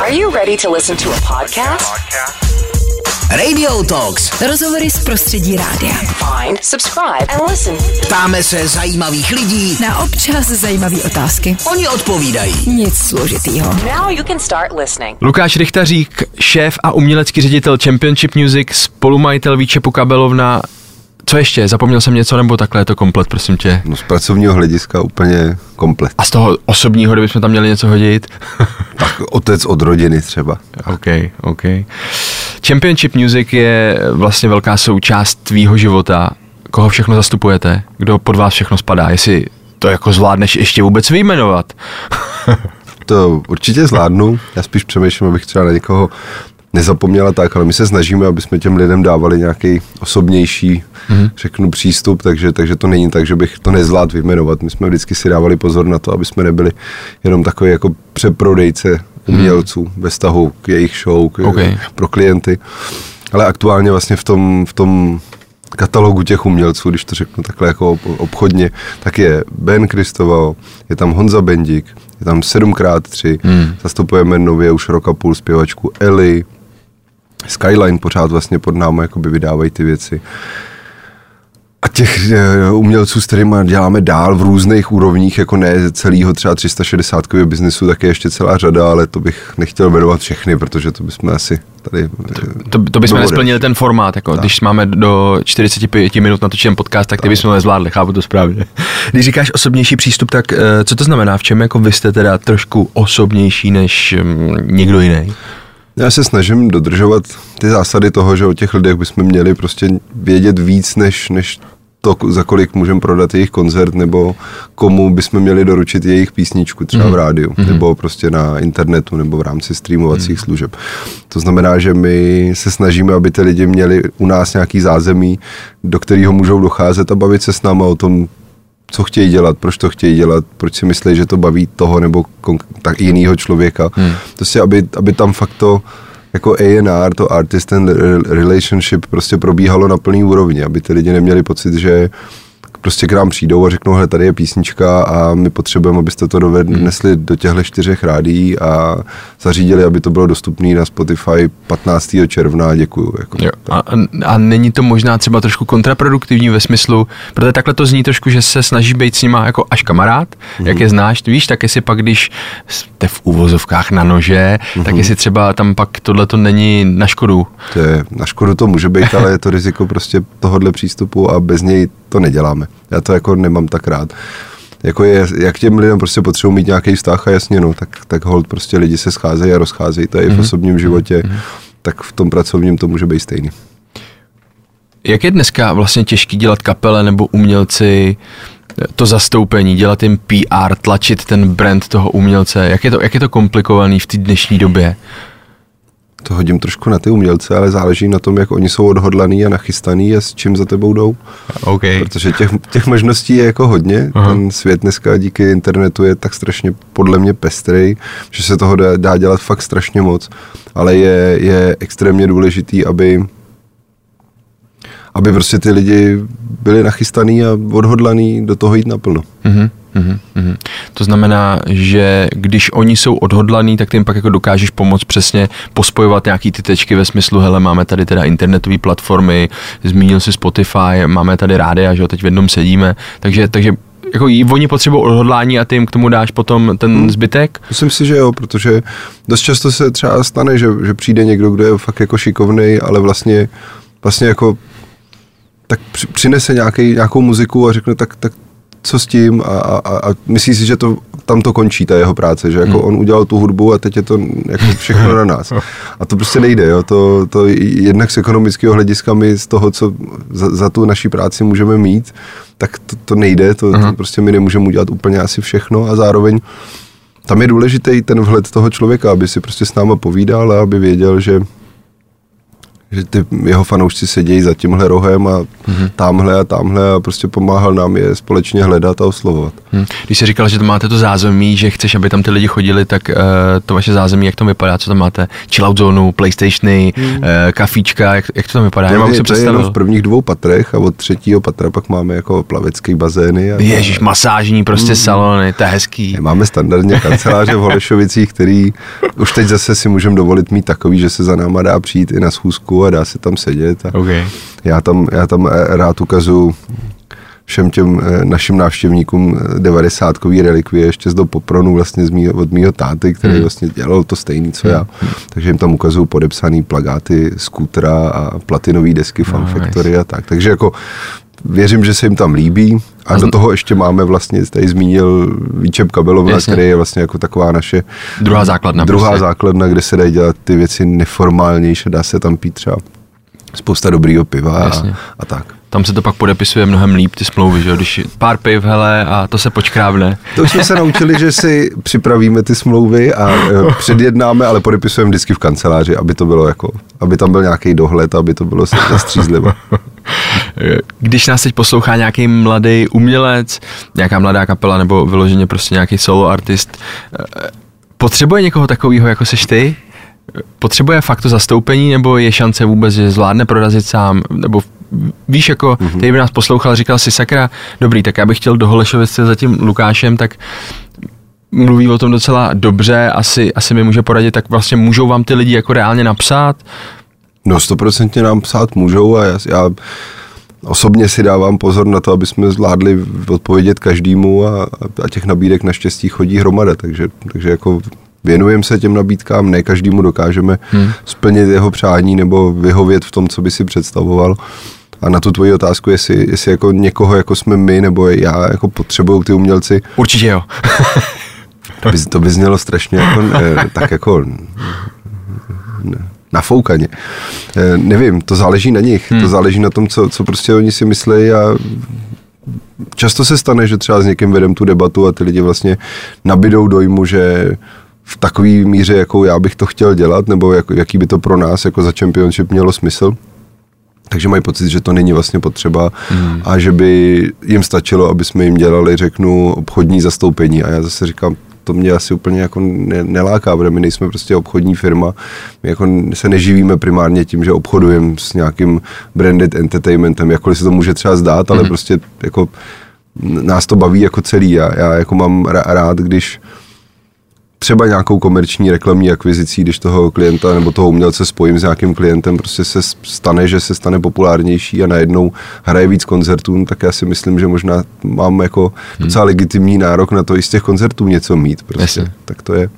Are you ready to listen to a podcast? Radio Talks. Rozhovory z prostředí rádia. Find, subscribe, and listen. Ptáme se zajímavých lidí, Na občas zajímavé otázky. oni odpovídají. Nic složitýho. Now you can start listening. Lukáš Richtařík, šéf a umělecký ředitel Championship Music, spolumajitel Výčepu Kabelovna. Co ještě? Zapomněl jsem něco nebo takhle je to komplet, prosím tě? No z pracovního hlediska úplně komplet. A z toho osobního, kdybychom tam měli něco hodit? Tak otec od rodiny třeba. OK, OK. Championship Music je vlastně velká součást tvýho života. Koho všechno zastupujete? Kdo pod vás všechno spadá? Jestli to jako zvládneš ještě vůbec vyjmenovat? To určitě zvládnu. Já spíš přemýšlím, abych třeba na někoho nezapomněla tak, ale my se snažíme, aby jsme těm lidem dávali nějaký osobnější, mm-hmm. řeknu, přístup, takže, takže to není tak, že bych to nezvládl vyjmenovat. My jsme vždycky si dávali pozor na to, aby jsme nebyli jenom takový jako přeprodejce umělců mm. ve vztahu k jejich show, k, Okay. pro klienty. Ale aktuálně vlastně v tom, v tom katalogu těch umělců, když to řeknu takhle jako ob- obchodně, tak je Ben Kristoval, je tam Honza Bendik, je tam 7x3, hmm. zastupujeme nově už rok a půl zpěvačku Eli, Skyline pořád vlastně pod námi jakoby vydávají ty věci. A těch eh, umělců, s kterými děláme dál v různých úrovních, jako ne celého třeba 360 biznesu, tak je ještě celá řada, ale to bych nechtěl jmenovat všechny, protože to bychom asi tady... eh, To, to bychom dovodili. nesplnili ten formát, jako když máme do 45 minut natočen podcast, tak ty bychom to nezvládli, chápu to správně. Když říkáš osobnější přístup, tak eh, co to znamená? V čem jako vy jste teda trošku osobnější než mm, někdo jiný? Já se snažím dodržovat ty zásady toho, že o těch lidech bychom měli prostě vědět víc, než, než to, za kolik můžeme prodat jejich koncert, nebo komu bychom měli doručit jejich písničku třeba v rádiu, mm-hmm. nebo prostě na internetu, nebo v rámci streamovacích mm-hmm. služeb. To znamená, že my se snažíme, aby ty lidi měli u nás nějaký zázemí, do kterého můžou docházet a bavit se s náma o tom, co chtějí dělat, proč to chtějí dělat, proč si myslí, že to baví toho nebo tak jiného člověka. Hmm. Prostě, aby, aby tam fakt to jako A&R, to artist and re- relationship prostě probíhalo na plný úrovni, aby ty lidi neměli pocit, že prostě k nám přijdou a řeknou, hele, tady je písnička a my potřebujeme, abyste to dovedli do těchto čtyřech rádií a zařídili, aby to bylo dostupné na Spotify 15. června, děkuju. Jako, Jo. A, a není to možná třeba trošku kontraproduktivní ve smyslu, protože takhle to zní trošku, že se snažíš být s nima jako až kamarád, mm-hmm. jak je znáš, víš, tak jestli pak, když jste v úvozovkách na nože, mm-hmm. tak jestli třeba tam pak tohle to není na škodu. To je, na škodu to může být, ale je to riziko prostě tohohle přístupu a bez něj to neděláme. Já to jako nemám tak rád. Jako je, jak těm lidem prostě potřebují mít nějaký vztah a jasně, no, tak, tak hold prostě lidi se scházejí a rozcházejí, to je i v osobním životě, tak v tom pracovním to může být stejný. Jak je dneska vlastně těžký dělat kapele nebo umělci to zastoupení, dělat jim PR, tlačit ten brand toho umělce, jak je to, jak je to komplikovaný v té dnešní době? To hodím trošku na ty umělce, ale záleží na tom, jak oni jsou odhodlaný a nachystaný a s čím za tebou jdou. OK. Protože těch, těch možností je jako hodně. Aha. Ten svět dneska díky internetu je tak strašně podle mě pestrej, že se toho dá, dá dělat fakt strašně moc. Ale je, je extrémně důležitý, aby aby prostě ty lidi byli nachystaný a odhodlaný do toho jít naplno. Mhm, mhm, mhm. To znamená, že když oni jsou odhodlaní, tak ty jim pak jako dokážeš pomoct přesně pospojovat nějaký ty tečky ve smyslu, hele, máme tady teda internetové platformy, zmínil si Spotify, máme tady rádia, že jo, teď v jednom sedíme, takže, takže jako oni potřebují odhodlání a ty jim k tomu dáš potom ten zbytek? Myslím si, že jo, protože dost často se třeba stane, že, že přijde někdo, kdo je fakt jako šikovný, ale vlastně, vlastně jako tak při- přinese nějaký, nějakou muziku a řekne tak, tak co s tím a, a, a myslí si, že to tam to končí, ta jeho práce, že jako on udělal tu hudbu a teď je to jako všechno na nás. A to prostě nejde, jo, to, to jednak z ekonomického hlediska my z toho, co za, za tu naší práci můžeme mít, tak to, to nejde, to, to prostě my nemůžeme udělat úplně asi všechno a zároveň tam je důležitý ten vhled toho člověka, aby si prostě s náma povídal a aby věděl, že že ty jeho fanoušci sedějí za tímhle rohem a mm-hmm. tamhle a tamhle a prostě pomáhal nám je společně hledat a oslovovat. Hm. Když jsi říkal, že to máte to zázemí, že chceš, aby tam ty lidi chodili, tak uh, to vaše zázemí, jak to vypadá, co tam máte? Chillout zónu, Playstationy, hmm. uh, kafíčka, jak, jak to tam vypadá? Já mám si jenom představil. v prvních dvou patrech a od třetího patra pak máme jako plavecké bazény. A, Ježíš, masážní prostě Hmm. salony, to je hezký. Máme standardně kanceláře v Holešovicích, který už teď zase si můžeme dovolit mít takový, že se za náma dá přijít i na schůzku a dá se tam sedět. A Okay. já, tam, já tam eh, rád ukazu všem těm eh, našim návštěvníkům 90 relikvie ještě z do popronu vlastně z mýho, od mýho táty, který Hmm. vlastně dělal to stejný, co já. Takže jim tam ukazuju podepsaný plagáty Skútra a platinové desky Fun Nice. Factory a tak. Takže jako věřím, že se jim tam líbí a do toho ještě máme vlastně, tady zmínil Výčep Kabelovna, Jasně. který je vlastně jako taková naše Druhá základna druhá prostě. základna, kde se dají dělat ty věci neformálnější, dá se tam pít třeba spousta dobrýho piva a, Jasně. a tak. Tam se to pak podepisuje mnohem líp, ty smlouvy, že jo? Když pár piv, hele, a to se počkrábne. To už jsme se naučili, že si připravíme ty smlouvy a e, předjednáme, ale podepisujeme vždycky v kanceláři, aby to bylo jako, aby tam byl nějaký dohled, aby to bylo střízlivé. Když nás teď poslouchá nějaký mladý umělec, nějaká mladá kapela nebo vyloženě prostě nějaký solo artist, eh, potřebuje někoho takového, jako seš ty? Potřebuje fakt to zastoupení, nebo je šance vůbec, že zvládne prorazit sám, nebo víš, jako, mm-hmm. který by nás poslouchal, říkal si, sakra, dobrý, tak já bych chtěl do Holešovice za tím Lukášem, tak mluví o tom docela dobře, asi, asi mi může poradit, tak vlastně můžou vám ty lidi jako reálně napsat, No stoprocentně nám psát můžou a já, já osobně si dávám pozor na to, aby jsme zvládli odpovědět každému a, a těch nabídek naštěstí chodí hromada, takže, takže jako věnujeme se těm nabídkám, ne každému dokážeme hmm. splnit jeho přání nebo vyhovět v tom, co by si představoval. A na tu tvoji otázku, jestli, jestli jako někoho, jako jsme my, nebo já, jako potřebují ty umělci, určitě jo. to by, to by znělo strašně jako, eh, tak jako ne, nafoukaně. Eh, nevím, to záleží na nich, hmm. to záleží na tom, co, co prostě oni si myslí a často se stane, že třeba s někým vedem tu debatu a ty lidi vlastně nabidou dojmu, že v takové míře, jakou já bych to chtěl dělat, nebo jak, jaký by to pro nás jako za championship mělo smysl. Takže mají pocit, že to není vlastně potřeba hmm. a že by jim stačilo, aby jsme jim dělali, řeknu, obchodní zastoupení. A já zase říkám, to mě asi úplně jako ne, neláká, protože my nejsme prostě obchodní firma. My jako se neživíme primárně tím, že obchodujeme s nějakým branded entertainmentem, jakkoliv se to může třeba zdát, ale Mhm. prostě jako nás to baví jako celý. Já, já jako mám rád, když třeba nějakou komerční reklamní akvizicí, když toho klienta nebo toho umělce spojím s nějakým klientem, prostě se stane, že se stane populárnější a najednou hraje víc koncertů, tak já si myslím, že možná mám jako docela legitimní nárok na to i z těch koncertů něco mít. Prostě. Jasně. Tak to je.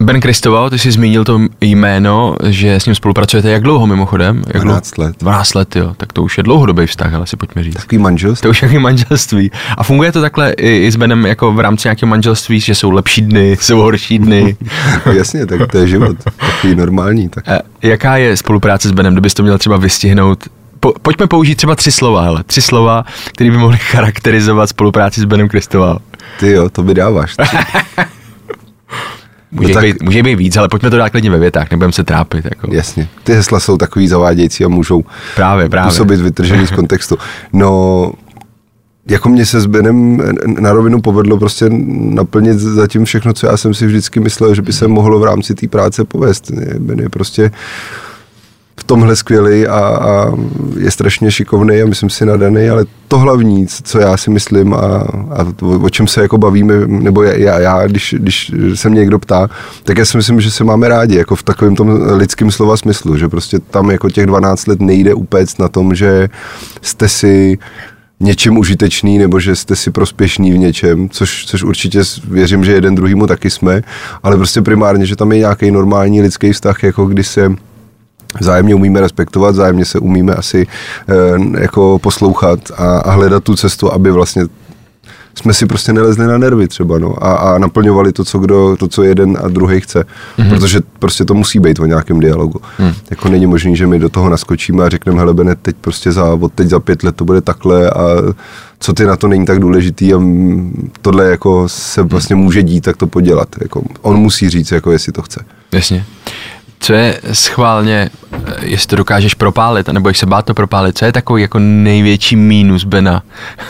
Ben Kristoval, ty jsi zmínil to jméno, že s ním spolupracujete jak dlouho mimochodem? Jak 12 let. 12 let, jo, tak to už je dlouhodobý vztah, ale si pojďme říct. Takový manželství. To už je manželství. A funguje to takhle i, i s Benem jako v rámci nějakého manželství, že jsou lepší dny, jsou horší dny. No, jasně, tak to je život. Takový normální. Tak. E, Jaká je spolupráce s Benem, kdybys to měl třeba vystihnout? Po, pojďme použít třeba tři slova, hele. Tři slova, které by mohly charakterizovat spolupráci s Benem Kristoval. Ty jo, to by dáváš. Může, No tak- být, může být víc, ale pojďme to dát klidně ve větách, nebudeme se trápit. Jako. Jasně. Ty hesla jsou takový zavádějící a můžou Právě, právě. působit vytržený z kontextu. No, jako mě se s Benem na rovinu povedlo prostě naplnit zatím všechno, co já jsem si vždycky myslel, že by se mohlo v rámci té práce povést. Ben je prostě v tomhle skvělý a, a je strašně šikovný a myslím si nadaný, ale to hlavní, co já si myslím a, a o, o čem se jako bavíme, nebo já, já, když, když se mě někdo ptá, tak já si myslím, že se máme rádi, jako v takovém tom lidském slova smyslu, že prostě tam jako těch 12 let nejde upéct na tom, že jste si něčím užitečný, nebo že jste si prospěšný v něčem, což, což určitě věřím, že jeden druhýmu taky jsme, ale prostě primárně, že tam je nějaký normální lidský vztah, jako když se Zájemně umíme respektovat, zájemně se umíme asi e, jako poslouchat a, a hledat tu cestu, aby vlastně jsme si prostě nelezli na nervy třeba, no, a, a naplňovali to, co kdo, to, co jeden a druhý chce. Mm-hmm. Protože prostě to musí být o nějakém dialogu. Mm. Jako není možný, že my do toho naskočíme a řekneme, hele Bene, teď prostě za, od teď za pět let to bude takhle a co ty na to není tak důležitý a tohle jako se vlastně může dít, tak to podělat. Jako, on musí říct, jako jestli to chce. Jasně. Co je schválně, jestli to dokážeš propálit, nebo jestli se bát to propálit, co je takový jako největší mínus Bena?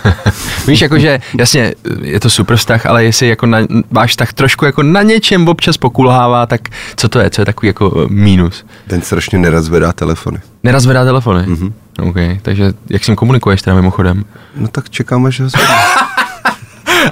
Víš, jakože, jasně, je to super vztah, ale jestli jako na, váš vztah trošku jako na něčem občas pokulhává, tak co to je, co je takový jako mínus? Ten strašně nerad zvedá telefony. Neraz zvedá telefony? Mm-hmm. OK, takže jak s ním komunikuješ teda mimochodem? No tak čekám, až ho.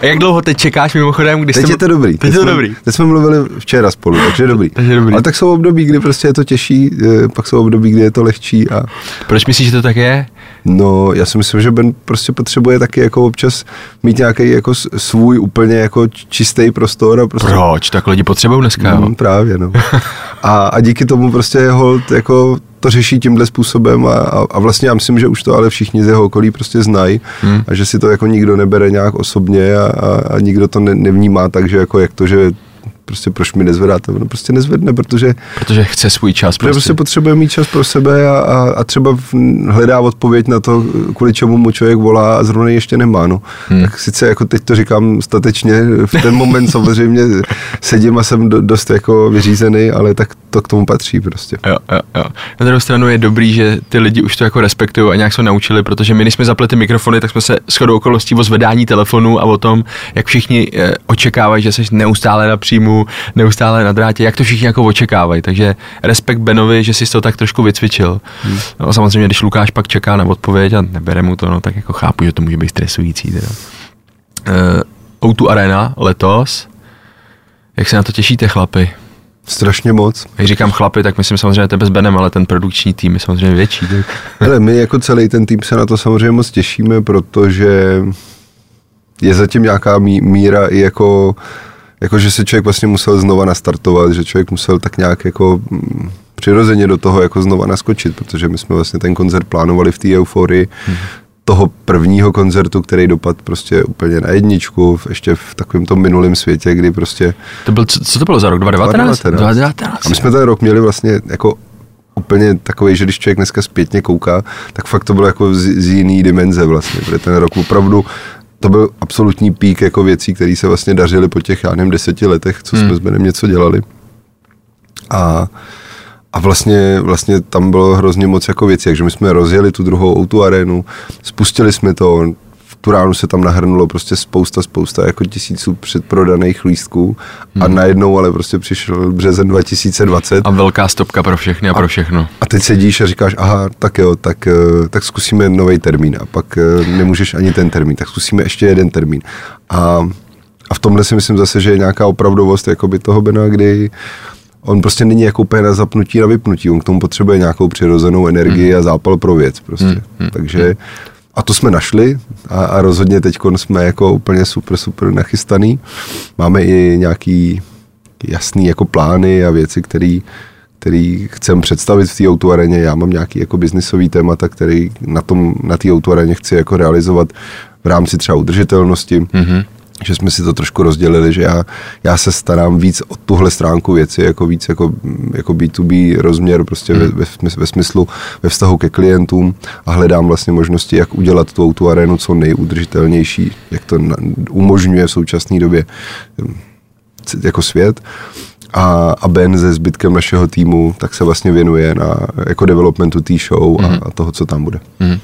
A jak dlouho teď čekáš mimochodem, když Teď jsi... je to dobrý. Teď je to jsme, dobrý. Teď jsme mluvili včera spolu, takže je dobrý. Takže dobrý. Ale tak jsou období, kdy prostě je to těžší, eh, pak jsou období, kdy je to lehčí a Proč myslíš, že to tak je? no, já si myslím, že Ben prostě potřebuje taky jako občas mít nějaký jako svůj úplně jako čistý prostor a prostě Proč? Tak lidi potřebují dneska, jo? Mm, právě, no. A, a díky tomu prostě hold jako to řeší tímhle způsobem a, a, a vlastně já myslím, že už to ale všichni z jeho okolí prostě znají Hmm. a že si to jako nikdo nebere nějak osobně a, a, a nikdo to ne, nevnímá tak, že jako jak to, že prostě proč mi nezvedáte, no prostě nezvedne, protože Protože chce svůj čas Prostě. prostě. prostě potřebuje mít čas pro sebe a, a, a třeba v, hledá odpověď na to, kvůli čemu mu člověk volá a zrovna ještě nemá. No. Hmm. Tak sice jako teď to říkám statečně, v ten moment samozřejmě sedím a jsem do, dost jako vyřízený, ale tak to k tomu patří prostě. Jo, jo, jo. Na druhou stranu je dobrý, že ty lidi už to jako respektují a nějak se naučili, protože my, když jsme zapli ty mikrofony, tak jsme se shodou okolností o zvedání telefonu a o tom, jak všichni eh, očekávají, že jsi neustále na příjmu, neustále na drátě, jak to všichni jako očekávají. Takže respekt Benovi, že jsi to tak trošku vycvičil. Hmm. No samozřejmě, když Lukáš pak čeká na odpověď a nebere mu to, no tak jako chápu, že to může být stresující. Teda. Uh, O2 Arena letos, jak se na to těšíte, chlapi? Strašně moc. Když říkám chlapi, tak myslím samozřejmě tebe s Benem, ale ten produkční tým je samozřejmě větší. Tak. Ale my jako celý ten tým se na to samozřejmě moc těšíme, protože je zatím nějaká mí, míra i jako, jako, že se člověk vlastně musel znova nastartovat, že člověk musel tak nějak jako mm, přirozeně do toho jako znova naskočit, protože my jsme vlastně ten koncert plánovali v té euforii hmm. toho prvního koncertu, který dopad prostě úplně na jedničku, ještě v takovém tom minulém světě, kdy prostě To byl, co, co to bylo za rok? 2019? 2019. 2019. a my jsme ten rok měli vlastně jako úplně takový, že když člověk dneska zpětně kouká, tak fakt to bylo jako z, z jiný dimenze vlastně, protože ten rok opravdu to byl absolutní pík jako věcí, které se vlastně dařily po těch, já nevím, deseti letech, co jsme s Benem něco dělali. A, a vlastně, vlastně tam bylo hrozně moc jako věcí, takže my jsme rozjeli tu druhou O2 arénu, spustili jsme to, tu ránu se tam nahrnulo prostě spousta, spousta jako tisíců předprodaných lístků a najednou ale prostě přišel březen 2020 A velká stopka pro všechny a pro všechno. a teď sedíš a říkáš, aha, tak jo, tak, eh, tak zkusíme nový termín. A pak eh, nemůžeš ani ten termín, tak zkusíme ještě jeden termín. A, a v tomhle si myslím zase, že je nějaká opravdovost jakoby toho Bena, kdy on prostě není jako úplně na zapnutí, na vypnutí, on k tomu potřebuje nějakou přirozenou energii a zápal pro věc prostě. Takže a to jsme našli a, a rozhodně teď jsme jako úplně super, super nachystaný. Máme i nějaký jasný jako plány a věci, které který chcem představit v té autoareně. Já mám nějaký jako biznisový témata, který na tom, na té autoareně chci jako realizovat v rámci třeba udržitelnosti. Mm-hmm. Že jsme si to trošku rozdělili, že já, já se starám víc o tuhle stránku věci, jako víc jako, jako B2B rozměr prostě mm. ve, ve, smys- ve, smyslu, ve vztahu ke klientům a hledám vlastně možnosti, jak udělat tu autoarénu co nejudržitelnější, jak to na, umožňuje v současné době c- jako svět. A, a Ben se zbytkem našeho týmu tak se vlastně věnuje na jako developmentu té show a, a toho, co tam bude. Uh,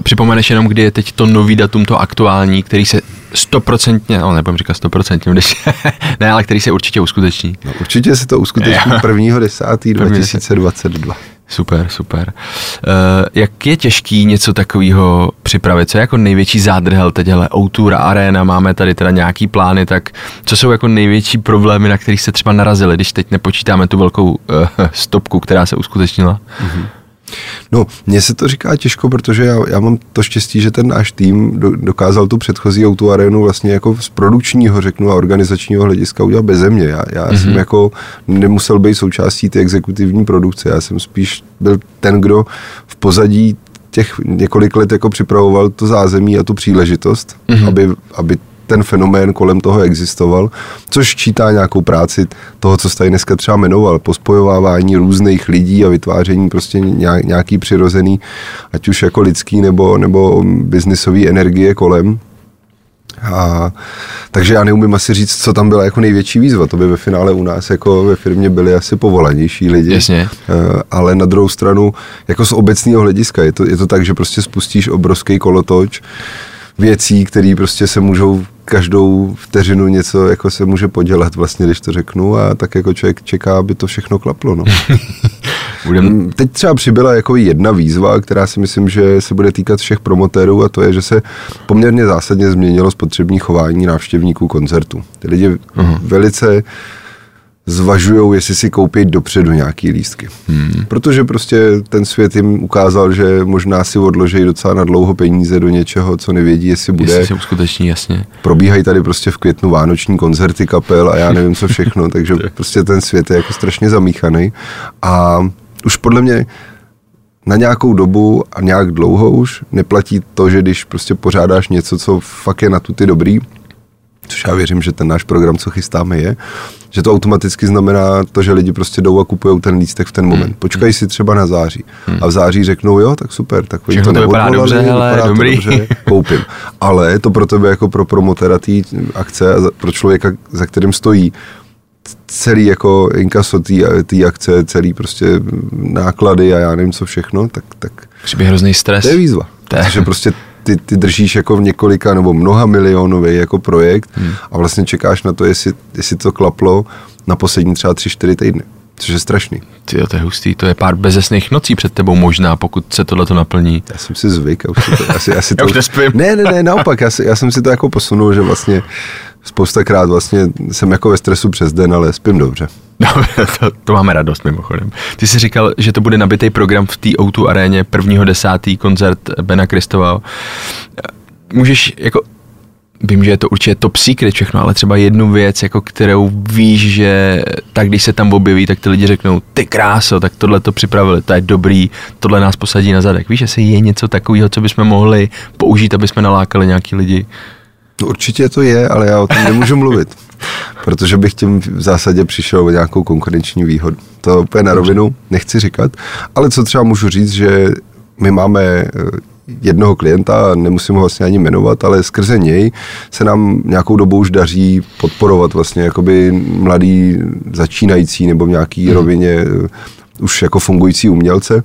připomeneš jenom, kdy je teď to nový datum, to aktuální, který se stoprocentně, no nebudem říkat stoprocentně, když, ne, ale který se určitě uskuteční. No, určitě se to uskuteční 1.10.2022. Super, super. Uh, jak je těžký něco takového připravit? Co je jako největší zádrhel teď, hele, O2 Arena, máme tady teda nějaký plány, tak co jsou jako největší problémy, na kterých se třeba narazili, když teď nepočítáme tu velkou uh, stopku, která se uskutečnila? No, mně se to říká těžko, protože já, já mám to štěstí, že ten náš tým do, dokázal tu předchozí auto arénu vlastně jako z produkčního, řeknu, a organizačního hlediska udělat bez mě. Já, já mm-hmm. jsem jako nemusel být součástí té exekutivní produkce, já jsem spíš byl ten, kdo v pozadí těch několik let jako připravoval to zázemí a tu příležitost, mm-hmm. aby, aby ten fenomén kolem toho existoval, což čítá nějakou práci toho, co jste tady dneska třeba jmenoval, pospojovávání různých lidí a vytváření prostě nějaký přirozený, ať už jako lidský nebo, nebo biznisový energie kolem. A, takže já neumím asi říct, co tam byla jako největší výzva. To by ve finále u nás jako ve firmě byli asi povolanější lidi. Jasně. Eh, Ale na druhou stranu, jako z obecného hlediska, je to, je to tak, že prostě spustíš obrovský kolotoč věcí, které prostě se můžou každou vteřinu něco jako se může podělat vlastně, když to řeknu a tak jako člověk čeká, aby to všechno klaplo. No. Budem, Mm, Teď třeba přibyla jako jedna výzva, která si myslím, že se bude týkat všech promotérů a to je, že se poměrně zásadně změnilo spotřební chování návštěvníků koncertu. Ty lidi uh-huh. velice zvažují, jestli si koupit dopředu nějaký lístky. Hmm. Protože prostě ten svět jim ukázal, že možná si odloží docela na dlouho peníze do něčeho, co nevědí, jestli bude. jestli se uskuteční, jasně. Probíhají tady prostě v květnu vánoční koncerty kapel a já nevím co všechno, takže prostě ten svět je jako strašně zamíchaný a už podle mě na nějakou dobu a nějak dlouho už neplatí to, že když prostě pořádáš něco, co fakt je na tu ty dobrý, což já věřím, že ten náš program, co chystáme, je, že to automaticky znamená to, že lidi prostě jdou a kupují ten lístek v ten moment. Počkají si třeba na září. A v září řeknou, jo, tak super, tak to to vypadá neodvolali, dobře, hele, vypadá to dobrý. dobře, koupím. Ale to pro tebe jako pro promotera té akce a pro člověka, za kterým stojí celý jako inkaso té akce, celý prostě náklady a já nevím co všechno, tak, tak Přiběh hrozný stres. to je výzva. To je- Protože prostě ty, ty držíš jako v několika nebo mnoha milionový jako projekt hmm. a vlastně čekáš na to, jestli, jestli to klaplo na poslední třeba tři, čtyři týdny. Což je strašný. Ty to je hustý, to je pár bezesných nocí před tebou možná, pokud se tohle to naplní. Já jsem si zvyk a už to, asi, asi Já to, už nespím. Ne, ne, ne, naopak, já, si, já jsem si to jako posunul, že vlastně spoustakrát vlastně jsem jako ve stresu přes den, ale spím dobře. Dobře, to, to máme radost mimochodem. Ty jsi říkal, že to bude nabitý program v té O2 aréně, prvního desátý koncert Bena Kristova. Můžeš jako Vím, že je to určitě top secret všechno, ale třeba jednu věc, jako kterou víš, že tak když se tam objeví, tak ty lidi řeknou, ty kráso, tak tohle to připravili, to je dobrý, tohle nás posadí na zadek. Víš, jestli je něco takového, co bychom mohli použít, aby jsme nalákali nějaký lidi. No, určitě to je, ale já o tom nemůžu mluvit, protože bych tím v zásadě přišel o nějakou konkurenční výhodu. To úplně na rovinu nechci říkat, ale co třeba můžu říct, že my máme eh, jednoho klienta, nemusím ho vlastně ani jmenovat, ale skrze něj se nám nějakou dobu už daří podporovat vlastně jakoby mladý začínající nebo v nějaký hmm. rovině eh, už jako fungující umělce.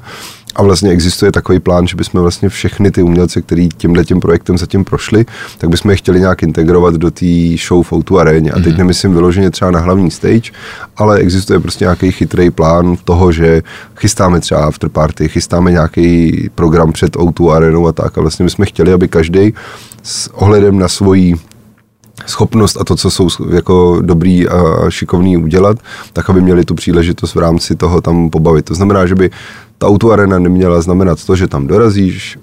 A vlastně existuje takový plán, že bychom vlastně všechny ty umělce, který tímhle tím projektem zatím prošli, tak bychom je chtěli nějak integrovat do té show v Outu aréně. A teď nemyslím vyloženě třeba na hlavní stage, ale existuje prostě nějaký chytrý plán toho, že chystáme třeba afterparty, chystáme nějaký program před Outu arénou a tak. A vlastně bychom chtěli, aby každý s ohledem na svoji schopnost a to, co jsou jako dobrý a šikovný udělat, tak aby měli tu příležitost v rámci toho tam pobavit. To znamená, že by ta autoarena neměla znamenat to, že tam dorazíš,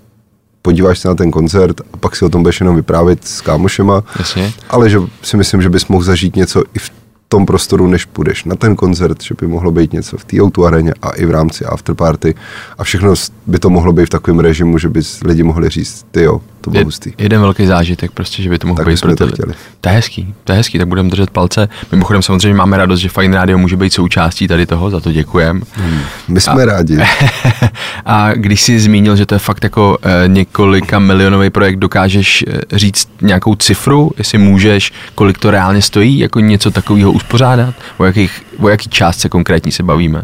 podíváš se na ten koncert a pak si o tom budeš jenom vyprávět s kámošema, Jasně. ale že si myslím, že bys mohl zažít něco i v tom prostoru, než půjdeš na ten koncert, že by mohlo být něco v té auto areně a i v rámci afterparty a všechno by to mohlo být v takovém režimu, že by lidi mohli říct, ty jo, to bylo Je, hustý. jeden velký zážitek, prostě, že by to mohlo Tak být pro to ty- chtěli. To je hezký, to je hezký, tak budeme držet palce. Mimochodem samozřejmě máme radost, že Fine Radio může být součástí tady toho, za to děkujem. My jsme rádi. A když jsi zmínil, že to je fakt jako e, několika milionový projekt, dokážeš e, říct nějakou cifru, jestli můžeš, kolik to reálně stojí, jako něco takového uspořádat? O, jakých, o jaký částce konkrétní se bavíme?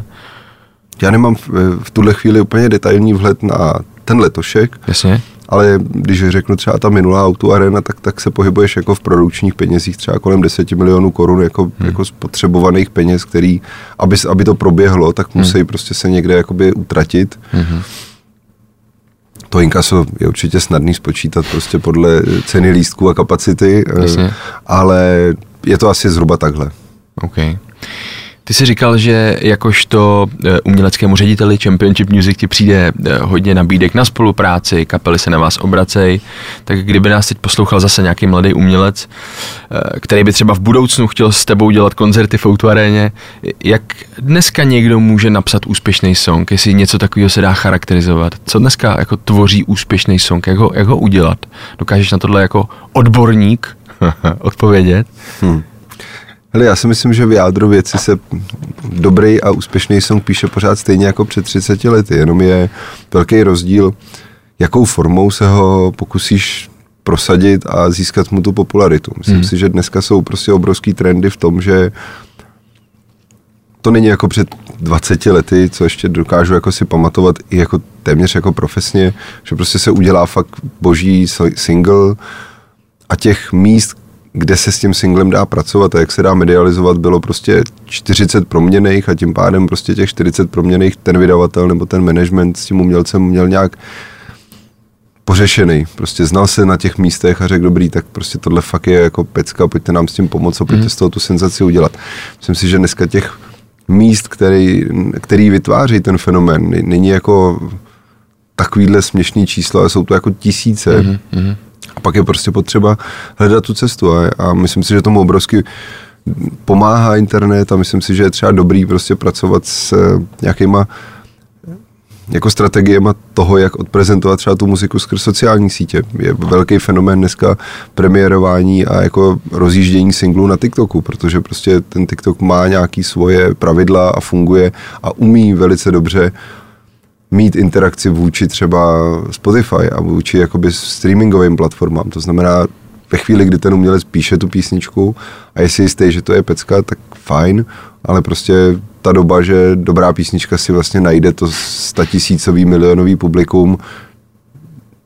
Já nemám v, v tuhle chvíli úplně detailní vhled na ten letošek, Jasně? ale když řeknu třeba ta minulá auto arena, tak, tak se pohybuješ jako v produkčních penězích třeba kolem 10 milionů korun jako, hmm. jako spotřebovaných peněz, který, aby, aby to proběhlo, tak musí hmm. prostě se někde jakoby utratit. Hmm. To inkaso je určitě snadný spočítat prostě podle ceny lístků a kapacity, eh, Jasně. ale je to asi zhruba takhle. OK. Ty jsi říkal, že jakožto eh, uměleckému řediteli Championship Music ti přijde eh, hodně nabídek na spolupráci, kapely se na vás obracejí, tak kdyby nás teď poslouchal zase nějaký mladý umělec, eh, který by třeba v budoucnu chtěl s tebou dělat koncerty v Outu aréně, jak dneska někdo může napsat úspěšný song, jestli něco takového se dá charakterizovat? Co dneska jako tvoří úspěšný song, jak ho, jak ho udělat? Dokážeš na tohle jako odborník odpovědět? Hele, já si myslím, že v jádru věci se dobrý a úspěšný song píše pořád stejně jako před 30 lety, jenom je velký rozdíl, jakou formou se ho pokusíš prosadit a získat mu tu popularitu. Myslím Hmm. si, že dneska jsou prostě obrovský trendy v tom, že to není jako před 20 lety, co ještě dokážu jako si pamatovat i jako téměř jako profesně, že prostě se udělá fakt boží single a těch míst, kde se s tím singlem dá pracovat a jak se dá medializovat, bylo prostě 40 proměných a tím pádem prostě těch 40 proměných ten vydavatel nebo ten management s tím umělcem měl nějak pořešený. Prostě znal se na těch místech a řekl, dobrý, tak prostě tohle fakt je jako pecka, pojďte nám s tím pomoct a pojďte z toho tu senzaci udělat. Myslím si, že dneska těch míst, který, který vytváří ten fenomén, není jako takovýhle směšný číslo, ale jsou to jako tisíce. Mm-hmm. A pak je prostě potřeba hledat tu cestu a, a myslím si, že tomu obrovsky pomáhá internet a myslím si, že je třeba dobrý prostě pracovat s eh, nějakýma jako strategiema toho, jak odprezentovat třeba tu muziku skrz sociální sítě. Je velký fenomén dneska premiérování a jako rozjíždění singlů na TikToku, protože prostě ten TikTok má nějaký svoje pravidla a funguje a umí velice dobře mít interakci vůči třeba Spotify a vůči jakoby streamingovým platformám. To znamená, ve chvíli, kdy ten umělec píše tu písničku a je si jistý, že to je pecka, tak fajn, ale prostě ta doba, že dobrá písnička si vlastně najde to statisícový, milionový publikum,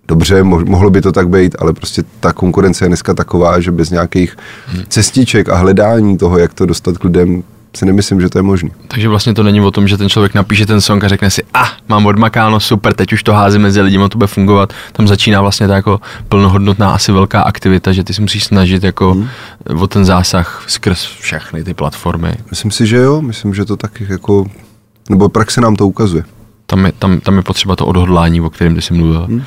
dobře, mo- mohlo by to tak být, ale prostě ta konkurence je dneska taková, že bez nějakých cestiček a hledání toho, jak to dostat k lidem, si nemyslím, že to je možné. Takže vlastně to není o tom, že ten člověk napíše ten song a řekne si, ah, mám odmakáno, super, teď už to házím mezi lidi, to bude fungovat. Tam začíná vlastně ta jako plnohodnotná asi velká aktivita, že ty si musíš snažit jako Hmm. o ten zásah skrz všechny ty platformy. Myslím si, že jo, myslím, že to tak jako, nebo praxe nám to ukazuje. Tam je, tam, tam je potřeba to odhodlání, o kterém ty jsi mluvil. Hmm.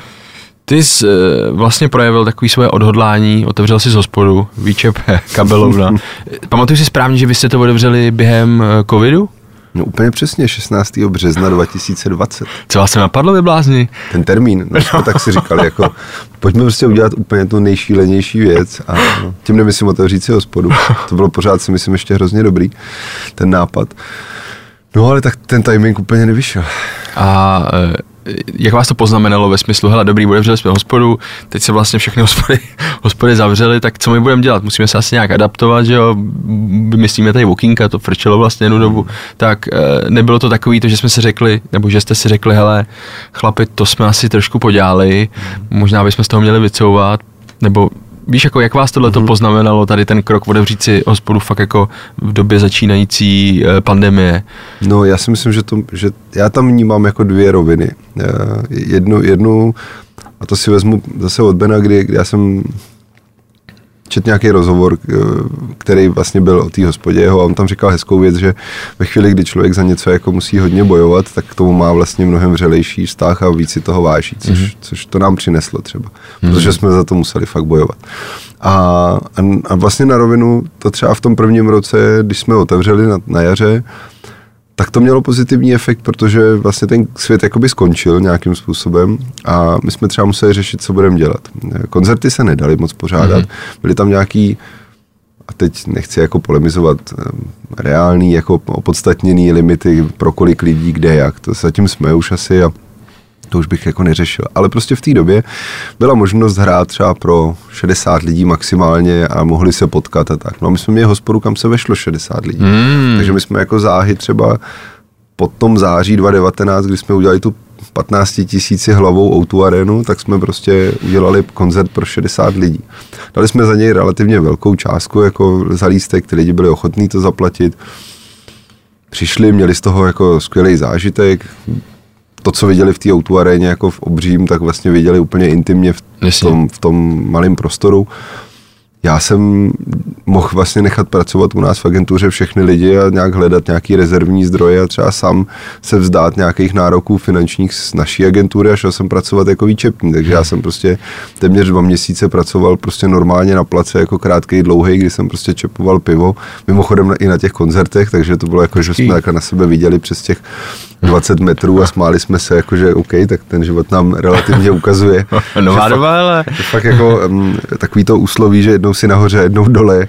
Ty jsi eh, vlastně projevil takový svoje odhodlání, otevřel si z hospodu, výčep kabelovna. Pamatuju si správně, že vy jste to otevřeli během eh, covidu? No úplně přesně, 16. března 2020. Co vás se napadlo, vy blázni? Ten termín, no, jsme tak si říkali, jako pojďme prostě udělat úplně tu nejšílenější věc a no, tím nemyslím otevřít si hospodu. To bylo pořád si myslím ještě hrozně dobrý, ten nápad. No ale tak ten timing úplně nevyšel. A eh, jak vás to poznamenalo ve smyslu, hele, dobrý, otevřeli jsme hospodu, teď se vlastně všechny hospody, hospody zavřely, tak co my budeme dělat? Musíme se asi nějak adaptovat, že jo? Vymyslíme tady okýnka, to frčelo vlastně jednu dobu. Tak eh, nebylo to takový to, že jsme si řekli, nebo že jste si řekli, hele, chlapi, to jsme asi trošku podělali, možná bychom z toho měli vycouvat, nebo Víš, jako jak vás tohle to poznamenalo, tady ten krok otevřít si hospodu fakt jako v době začínající eh, pandemie? No já si myslím, že, to, že já tam vnímám jako dvě roviny. Eh, Jednu, jednu a to si vezmu zase od Bena, kdy, kdy já jsem čet nějaký rozhovor, který vlastně byl o té hospodě jeho a on tam říkal hezkou věc, že ve chvíli, kdy člověk za něco jako musí hodně bojovat, tak k tomu má vlastně mnohem vřelejší vztah a víc si toho váží, což, mm-hmm. což to nám přineslo třeba, mm-hmm. protože jsme za to museli fakt bojovat. A, a, a vlastně na rovinu to třeba v tom prvním roce, když jsme otevřeli na, na jaře, tak to mělo pozitivní efekt, protože vlastně ten svět jakoby skončil nějakým způsobem a my jsme třeba museli řešit, co budeme dělat. Koncerty se nedaly moc pořádat, byly tam nějaký a teď nechci jako polemizovat eh, reální, jako opodstatněný limity pro kolik lidí, kde, jak. To zatím jsme už asi a to už bych jako neřešil. Ale prostě v té době byla možnost hrát třeba pro 60 lidí maximálně a mohli se potkat a tak. No a my jsme měli hospodu, kam se vešlo 60 lidí. Hmm. Takže my jsme jako záhy třeba po tom září 2019, kdy jsme udělali tu 15 tisíci hlavou O2 arenu, tak jsme prostě udělali koncert pro 60 lidí. Dali jsme za něj relativně velkou částku jako za lístek, ty lidi byli ochotní to zaplatit. Přišli, měli z toho jako skvělý zážitek. To, co viděli v té O2 aréně jako v obřím, tak vlastně viděli úplně intimně v tom, v tom malém prostoru. Já jsem mohl vlastně nechat pracovat u nás v agentuře všechny lidi a nějak hledat nějaký rezervní zdroje a třeba sám se vzdát nějakých nároků finančních z naší agentury a šel jsem pracovat jako výčepní. Takže já jsem prostě téměř dva měsíce pracoval prostě normálně na place jako krátký, dlouhý, kdy jsem prostě čepoval pivo. Mimochodem na, i na těch koncertech, takže to bylo jako, že jsme jako na sebe viděli přes těch 20 metrů a smáli jsme se, jako že OK, tak ten život nám relativně ukazuje. Nová fakt- doba, ale... že fakt jako um, takový to úsloví, že jednou si nahoře, jednou dole,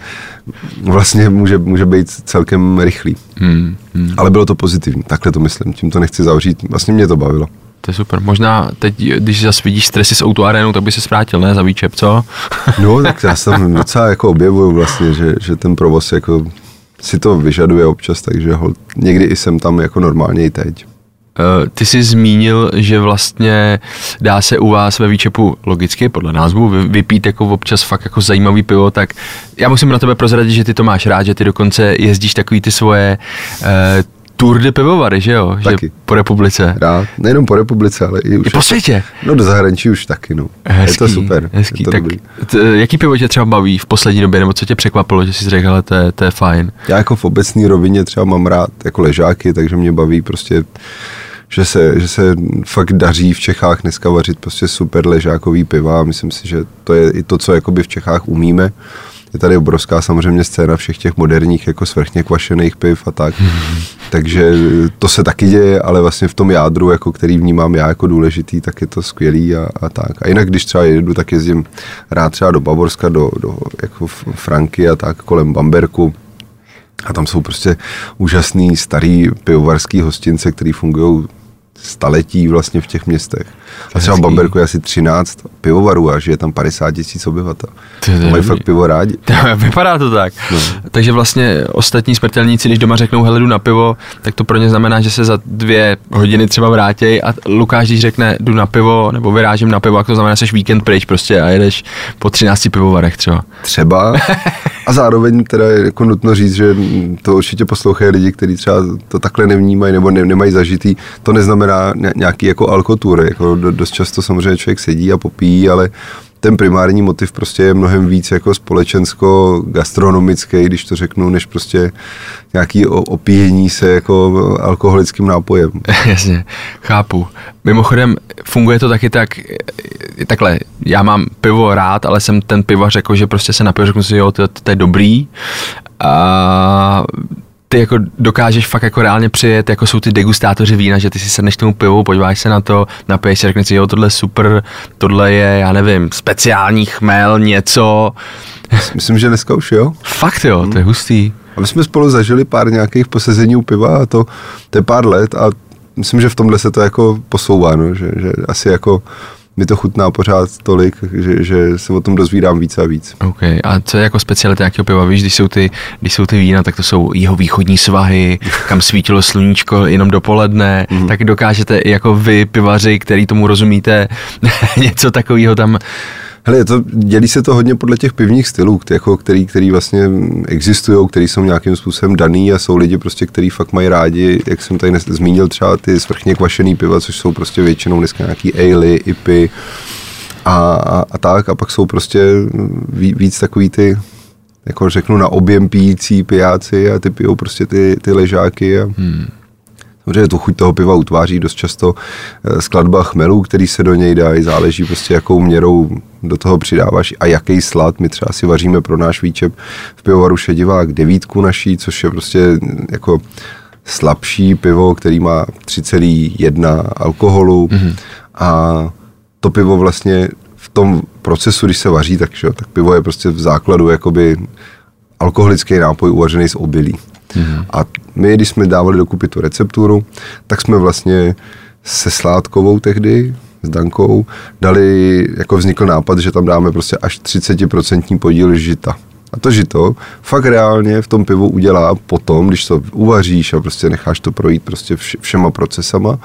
vlastně může, může být celkem rychlý. Hmm, hmm. Ale bylo to pozitivní, takhle to myslím, tím to nechci zavřít. Vlastně mě to bavilo. To je super. Možná teď, když zase vidíš stresy s auto arénou, tak by se zvrátil, ne, za výčep, co? No, tak já se tam docela jako objevuju vlastně, že, že ten provoz jako si to vyžaduje občas, takže ho, někdy i jsem tam jako normálně i teď. Eh, Ty jsi zmínil, že vlastně dá se u vás ve výčepu logicky, podle názvu, vy- vypít jako občas fakt jako zajímavý pivo, tak já musím na tebe prozradit, že ty to máš rád, že ty dokonce jezdíš takový ty svoje uh, tour de pivovary, že jo? Taky. Že po republice. Rád, nejenom po republice, ale i už I po světě. No do zahraničí už taky, no. Hezký, je to super. Hezký. Je to tak dobrý. t, jaký pivo tě třeba baví v poslední době, nebo co tě překvapilo, že jsi řekl, hele, to je, to je fajn. Já jako v obecné rovině třeba mám rád jako ležáky, takže mě baví prostě že se, že se fakt daří v Čechách dneska vařit prostě super ležákový piva a myslím si, že to je i to, co jakoby v Čechách umíme. Je tady obrovská samozřejmě scéna všech těch moderních jako svrchně kvašených piv a tak. Takže to se taky děje, ale vlastně v tom jádru, jako který vnímám já jako důležitý, tak je to skvělý a, a tak. A jinak, když třeba jedu, tak jezdím rád třeba do Bavorska, do, do jako Franky a tak kolem Bamberku. A tam jsou prostě úžasný starý pivovarský hostince, který fungují staletí vlastně v těch městech. A třeba v. Bamberku je asi 13 pivovarů a žije tam 50 tisíc obyvatel. To To mají dobrý. fakt pivo rádi. Vypadá to tak. No. Takže vlastně ostatní smrtelníci, když doma řeknou hele, jdu na pivo, tak to pro ně znamená, že se za dvě hodiny třeba vrátějí a Lukáš, když řekne jdu na pivo nebo vyrážím na pivo, tak to znamená, že jsi víkend pryč prostě a jedeš po 13 pivovarech třeba. Třeba. A zároveň teda je jako nutno říct, že to určitě poslouchají lidi, kteří třeba to takhle nevnímají nebo ne, nemají zažitý. To neznamená ně- nějaký jako alkotur. Jako do, dost často samozřejmě člověk sedí a popíjí, ale ten primární motiv prostě je mnohem víc jako společensko-gastronomický, když to řeknu, než prostě nějaký opíjení se jako alkoholickým nápojem. Jasně, chápu. Mimochodem, funguje to taky tak, eh, takhle, já mám pivo rád, ale jsem ten pivař, jako, že prostě se napiju, řeknu si, jo, to, to je dobrý. A ty jako dokážeš fakt jako reálně přijet, jako jsou ty degustátoři vína, že ty si sedneš tomu pivu, podíváš se na to, napiješ se, řekneš si, jo, tohle je super, tohle je, já nevím, speciální chmel, něco. Myslím, že dneska už jo. Fakt jo, to je hustý. A my jsme spolu zažili pár nějakých posezení u piva a to, to je pár let a myslím, že v tomhle se to jako posouvá, no, že, že asi jako mi to chutná pořád tolik, že, že se o tom dozvídám víc a víc. OK. A co je jako specialita nějakého piva? Víš, když jsou, ty, když jsou ty vína, tak to jsou jeho východní svahy, kam svítilo sluníčko jenom dopoledne, mm. tak dokážete jako vy, pivaři, který tomu rozumíte, něco takového tam Hele, to, dělí se to hodně podle těch pivních stylů, jako, který, který vlastně existují, který jsou nějakým způsobem daný a jsou lidi prostě, který fakt mají rádi, jak jsem tady zmínil třeba ty svrchně kvašený piva, což jsou prostě většinou dneska nějaký ale, ipy a, a, a tak a pak jsou prostě ví, víc takový ty jako řeknu na objem pijící pijáci a ty pijou prostě ty, ty ležáky a hmm. Samozřejmě tu chuť toho piva utváří dost často eh, skladba chmelů, který se do něj dají, záleží prostě jakou měrou do toho přidáváš a jaký slad. My třeba si vaříme pro náš výčep v pivovaru Šedivák devítku naší, což je prostě mm, jako slabší pivo, který má 3,1 alkoholu mm-hmm. a to pivo vlastně v tom procesu, když se vaří, tak, že, tak pivo je prostě v základu jakoby alkoholický nápoj uvařený z obilí. Mm-hmm. A my, když jsme dávali dokupy tu recepturu, tak jsme vlastně se Sládkovou tehdy, s Dankou, dali, jako vznikl nápad, že tam dáme prostě až 30% podíl žita. A to žito fakt reálně v tom pivu udělá potom, když to uvaříš a prostě necháš to projít prostě vš- všema procesama,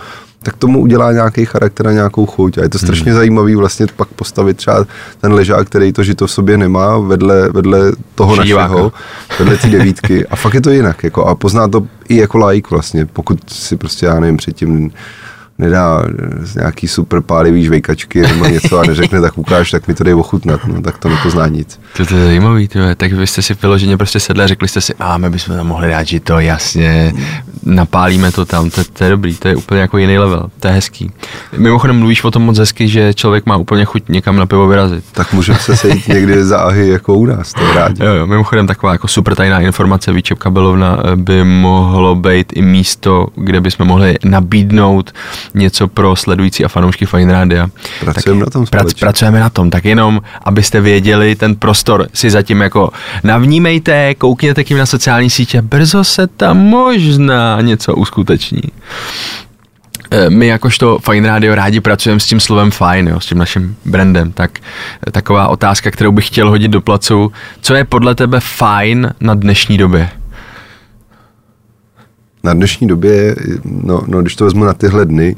tak tomu udělá nějaký charakter a nějakou chuť. A je to strašně hmm. zajímavý vlastně pak postavit třeba ten ležák, který to žito v sobě nemá, vedle, vedle toho Šidiváka. našeho, vedle té devítky. A fakt je to jinak. Jako, a pozná to i jako like vlastně, pokud si prostě, já nevím, předtím nedá z nějaký super pálivý žvejkačky nebo něco a neřekne, tak ukáž, tak mi to dej ochutnat, no, tak to nepozná nic. To, to je zajímavý, tyhle. tak vy jste si vyloženě prostě sedli a řekli jste si, a my bychom tam mohli dát to, jasně, napálíme to tam, to, to je dobrý, to je úplně jako jiný level, to je hezký. Mimochodem mluvíš o tom moc hezky, že člověk má úplně chuť někam na pivo vyrazit. Tak můžeme se sejít někdy záhy jako u nás, to je rádi. Jo, jo, mimochodem taková jako super tajná informace, Výčep Kabelovna eh, by mohlo být i místo, kde bychom mohli nabídnout něco pro sledující a fanoušky Fine Rádia. Pracujeme na tom prac, společně. Pracujeme na tom, tak jenom, abyste věděli, ten prostor si zatím jako navnímejte, koukněte k na sociální sítě, brzo se tam možná něco uskuteční. eh, my jakožto Fine Radio rádi pracujeme s tím slovem fine, jo, s tím naším brandem, tak eh, taková otázka, kterou bych chtěl hodit do placu. Co je podle tebe fajn na dnešní době? Na dnešní době, no, no když to vezmu na tyhle dny,